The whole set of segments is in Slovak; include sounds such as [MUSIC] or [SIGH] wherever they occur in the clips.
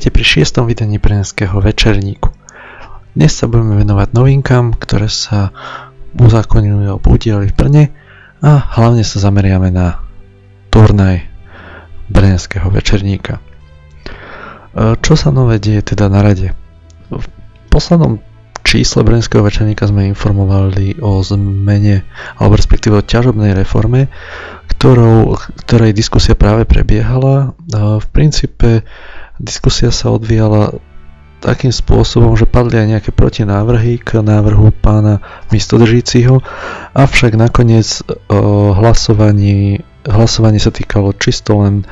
Vítajte pri šiestom vydaní Brnenského večerníku. Dnes sa budeme venovať novinkám, ktoré sa uzákonili alebo udiali v Brne a hlavne sa zameriame na turnaj Brnenského večerníka. E, čo sa nové deje teda na rade? V poslednom čísle Brnenského večerníka sme informovali o zmene alebo respektíve o ťažobnej reforme, ktorou, ktorej diskusia práve prebiehala. E, v princípe Diskusia sa odvíjala takým spôsobom, že padli aj nejaké protinávrhy k návrhu pána mistodržíciho, avšak nakoniec o, hlasovaní, hlasovanie sa týkalo čisto len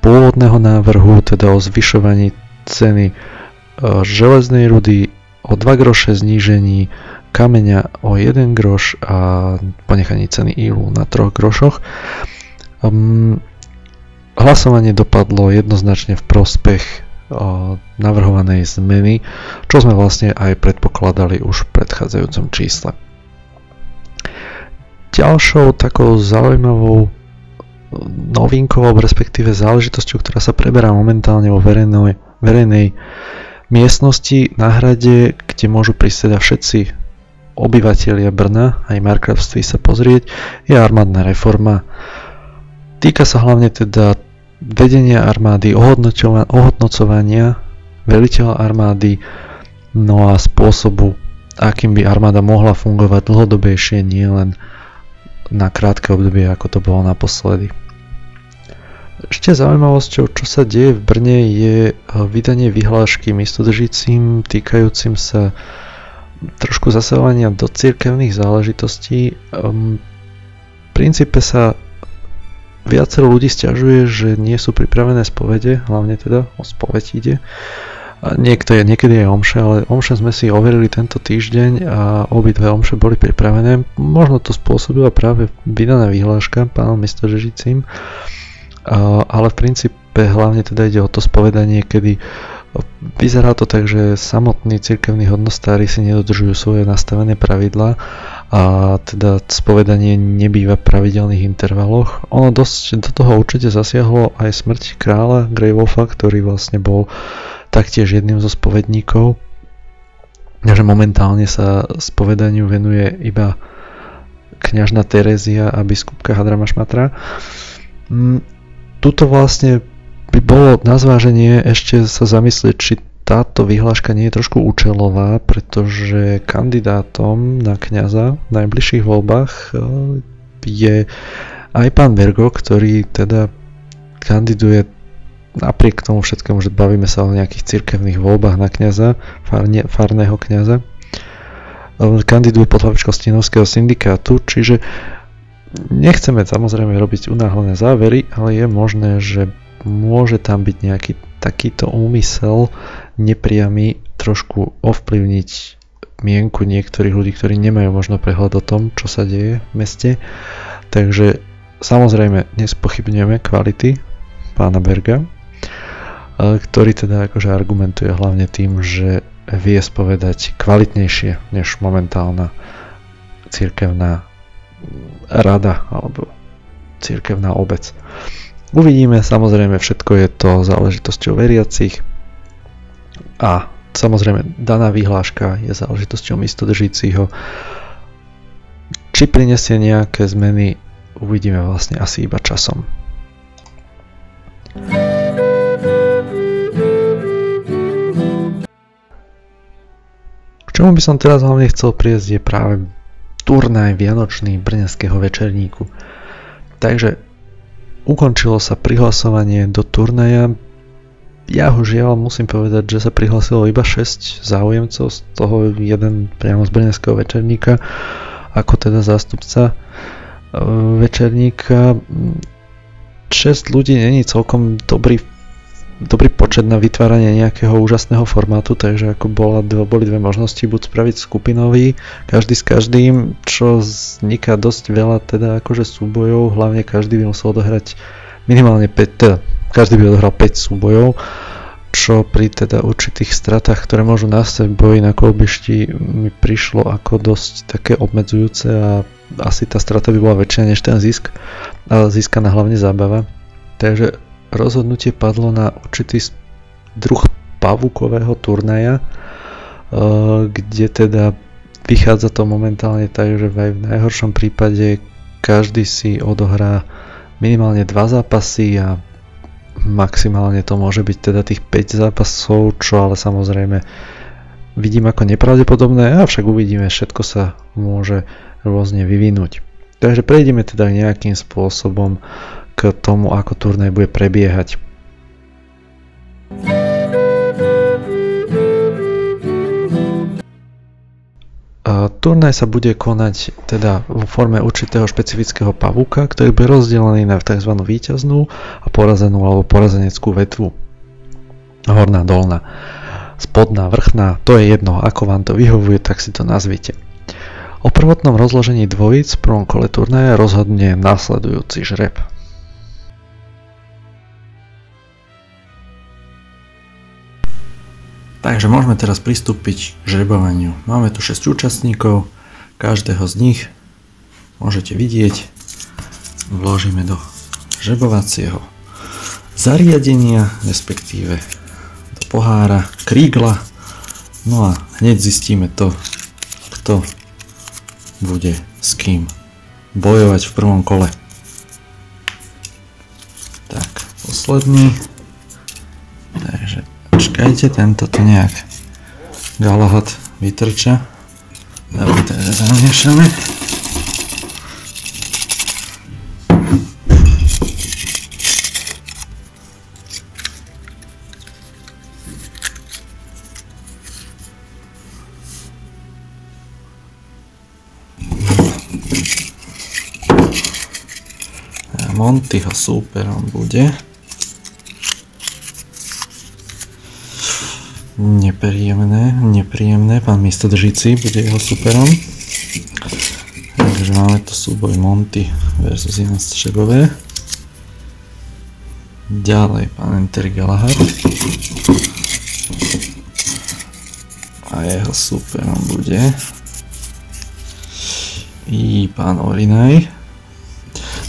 pôvodného návrhu, teda o zvyšovaní ceny o, železnej rudy o 2 groše znížení kameňa o 1 groš a ponechaní ceny ílu na 3 grošoch. Um, Hlasovanie dopadlo jednoznačne v prospech navrhovanej zmeny, čo sme vlastne aj predpokladali už v predchádzajúcom čísle. Ďalšou takou zaujímavou novinkou, respektíve záležitosťou, ktorá sa preberá momentálne vo verejnej, verejnej miestnosti na hrade, kde môžu prísť teda všetci obyvateľia Brna, aj Markravství sa pozrieť, je armádna reforma. Týka sa hlavne teda vedenia armády, ohodnocovania veliteľa armády, no a spôsobu, akým by armáda mohla fungovať dlhodobejšie, nie len na krátke obdobie, ako to bolo naposledy. Ešte zaujímavosťou, čo sa deje v Brne, je eh, vydanie vyhlášky miestodržícim týkajúcim sa trošku zasahovania do cirkevných záležitostí. Ehm, v princípe sa Viacero ľudí stiažuje, že nie sú pripravené spovede, hlavne teda o spoveď ide. Niekto je, niekedy je omše, ale omše sme si overili tento týždeň a obidve omše boli pripravené. Možno to spôsobila práve vydaná vyhláška pánom Mistožežicím, ale v princípe hlavne teda ide o to spovedanie, kedy vyzerá to tak, že samotní cirkevní hodnostári si nedodržujú svoje nastavené pravidlá a teda spovedanie nebýva v pravidelných intervaloch. Ono dosť do toho určite zasiahlo aj smrť kráľa Greywolfa, ktorý vlastne bol taktiež jedným zo spovedníkov. Takže momentálne sa spovedaniu venuje iba kňažna Terezia a biskupka Hadrama Šmatra. Mm, tuto vlastne by bolo na zváženie ešte sa zamyslieť, či táto vyhláška nie je trošku účelová, pretože kandidátom na kňaza v najbližších voľbách e, je aj pán Vergo, ktorý teda kandiduje napriek tomu všetkému, že bavíme sa o nejakých cirkevných voľbách na kňaza, farne, farného kňaza, e, kandiduje pod hlavičkou Stinovského syndikátu, čiže nechceme samozrejme robiť unáhlené závery, ale je možné, že môže tam byť nejaký takýto úmysel nepriamy trošku ovplyvniť mienku niektorých ľudí, ktorí nemajú možno prehľad o tom, čo sa deje v meste. Takže samozrejme nespochybňujeme kvality pána Berga, ktorý teda akože argumentuje hlavne tým, že vie spovedať kvalitnejšie než momentálna církevná rada alebo církevná obec. Uvidíme, samozrejme všetko je to záležitosťou veriacich a samozrejme daná vyhláška je záležitosťou mistodržíciho. Či prinesie nejaké zmeny, uvidíme vlastne asi iba časom. K čomu by som teraz hlavne chcel priesť je práve turnaj Vianočný Brnenského večerníku. Takže Ukončilo sa prihlasovanie do turnaja. Ja ho žiaľ musím povedať, že sa prihlasilo iba 6 záujemcov, z toho jeden priamo z Brnenského večerníka, ako teda zástupca e, večerníka. 6 ľudí není celkom dobrý dobrý počet na vytváranie nejakého úžasného formátu, takže ako bola, boli dve možnosti, buď spraviť skupinový, každý s každým, čo vzniká dosť veľa teda akože súbojov, hlavne každý by musel odohrať minimálne 5, teda každý by odohral 5 súbojov, čo pri teda určitých stratách, ktoré môžu nastať v boji na kolbišti mi prišlo ako dosť také obmedzujúce a asi tá strata by bola väčšia než ten zisk, ale získaná hlavne zábava. Takže rozhodnutie padlo na určitý druh pavúkového turnaja, kde teda vychádza to momentálne tak, že aj v najhoršom prípade každý si odohrá minimálne dva zápasy a maximálne to môže byť teda tých 5 zápasov, čo ale samozrejme vidím ako nepravdepodobné, avšak uvidíme, všetko sa môže rôzne vyvinúť. Takže prejdeme teda nejakým spôsobom k tomu, ako turnaj bude prebiehať. Turnaj sa bude konať teda vo forme určitého špecifického pavúka, ktorý bude rozdelený na tzv. výťaznú a porazenú alebo porazeneckú vetvu. Horná, dolná, spodná, vrchná, to je jedno, ako vám to vyhovuje, tak si to nazvite. O prvotnom rozložení dvojic v prvom kole turnaja rozhodne následujúci žreb. Takže môžeme teraz pristúpiť k žrebovaniu. Máme tu 6 účastníkov, každého z nich môžete vidieť. Vložíme do žrebovacieho zariadenia, respektíve do pohára, krígla. No a hneď zistíme to, kto bude s kým bojovať v prvom kole. Tak, posledný. Počkajte, tento tu nejak Galahad vytrča. Dobre, takže zamiešame. Montyho súperom bude. Nepríjemné, nepríjemné. Pán miestodržíci bude jeho superom. Takže máme tu súboj Monty versus Jan Střebové. Ďalej pán Enter Galahad. A jeho superom bude i pán Orinaj.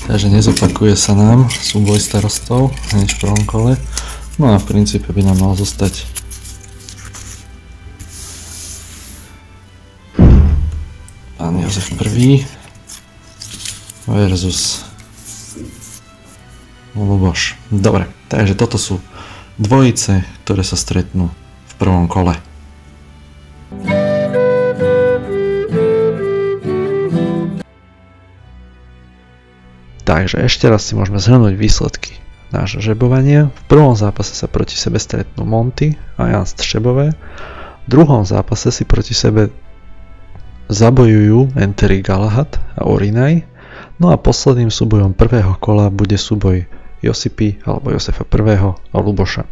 Takže nezopakuje sa nám súboj starostov hneď v prvom kole. No a v princípe by nám mal zostať Jozef I versus Luboš. Dobre, takže toto sú dvojice, ktoré sa stretnú v prvom kole. Takže ešte raz si môžeme zhrnúť výsledky nášho žebovania. V prvom zápase sa proti sebe stretnú Monty a Jan Střebové. V druhom zápase si proti sebe zabojujú Enteri Galahad a Orinaj, no a posledným súbojom prvého kola bude súboj Josipy alebo Josefa I. a Luboša.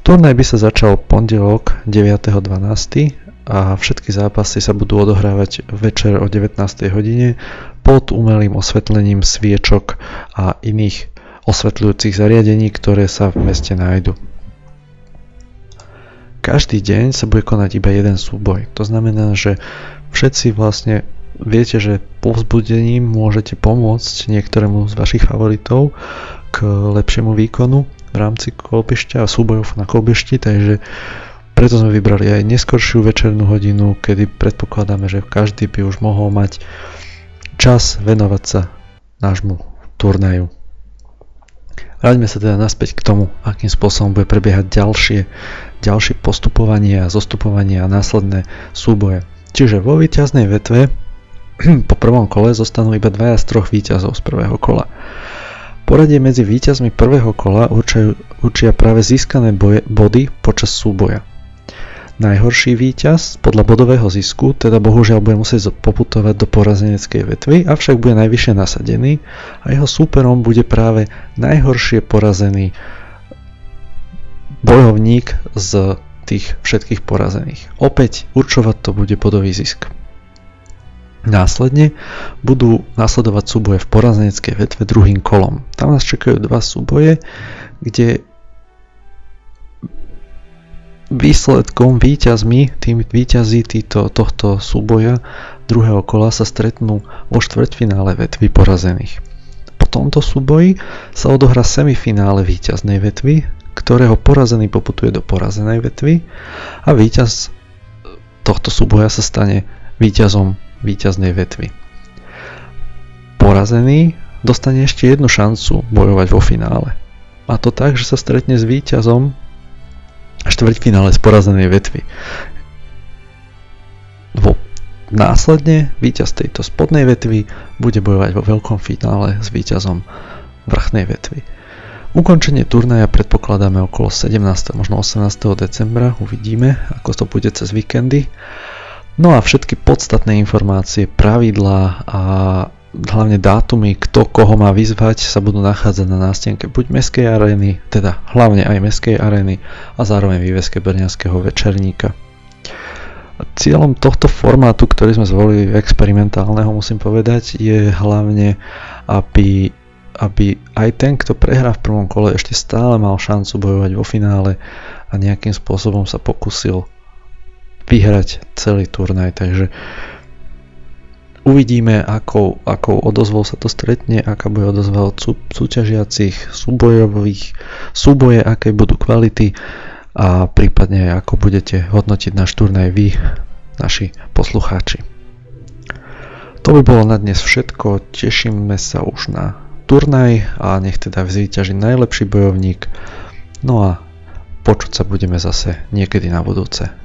Turnaj by sa začal pondelok 9.12. a všetky zápasy sa budú odohrávať večer o 19. hodine pod umelým osvetlením sviečok a iných osvetľujúcich zariadení, ktoré sa v meste nájdu. Každý deň sa bude konať iba jeden súboj. To znamená, že všetci vlastne viete, že povzbudením môžete pomôcť niektorému z vašich favoritov k lepšiemu výkonu v rámci kolbišťa a súbojov na kolbišti, takže preto sme vybrali aj neskoršiu večernú hodinu, kedy predpokladáme, že každý by už mohol mať čas venovať sa nášmu turnaju. Vráťme sa teda naspäť k tomu, akým spôsobom bude prebiehať ďalšie, ďalšie postupovanie a zostupovanie a následné súboje. Čiže vo víťaznej vetve [CLEARS THROAT] po prvom kole zostanú iba dvaja z troch víťazov z prvého kola. Poradie medzi víťazmi prvého kola určia práve získané boje, body počas súboja. Najhorší víťaz podľa bodového zisku teda bohužiaľ bude musieť poputovať do porazeneckej vetvy, avšak bude najvyššie nasadený a jeho súperom bude práve najhoršie porazený bojovník z tých všetkých porazených. Opäť určovať to bude bodový zisk. Následne budú nasledovať súboje v porazeneckej vetve druhým kolom. Tam nás čakajú dva súboje, kde výsledkom, výťazmi, tým výťazí týto, tohto súboja druhého kola sa stretnú vo štvrťfinále vetvy porazených. Po tomto súboji sa odohrá semifinále výťaznej vetvy, ktorého porazený poputuje do porazenej vetvy a víťaz tohto súboja sa stane víťazom víťaznej vetvy. Porazený dostane ešte jednu šancu bojovať vo finále. A to tak, že sa stretne s víťazom štvrťfinále z porazenej vetvy. Vo následne víťaz tejto spodnej vetvy bude bojovať vo veľkom finále s víťazom vrchnej vetvy. Ukončenie turnaja predpokladáme okolo 17. možno 18. decembra, uvidíme ako to bude cez víkendy. No a všetky podstatné informácie, pravidlá a hlavne dátumy, kto koho má vyzvať, sa budú nachádzať na nástenke buď Mestskej arény, teda hlavne aj Mestskej arény a zároveň výveske Brňanského večerníka. Cieľom tohto formátu, ktorý sme zvolili experimentálneho, musím povedať, je hlavne, aby aby aj ten, kto prehrá v prvom kole, ešte stále mal šancu bojovať vo finále a nejakým spôsobom sa pokusil vyhrať celý turnaj. Takže uvidíme, akou, akou odozvou sa to stretne, aká bude odozva od sú, súťažiacich, súbojových, súboje, aké budú kvality a prípadne ako budete hodnotiť náš turnaj vy, naši poslucháči. To by bolo na dnes všetko, tešíme sa už na turnaj a nech teda vzvýťaží najlepší bojovník. No a počuť sa budeme zase niekedy na budúce.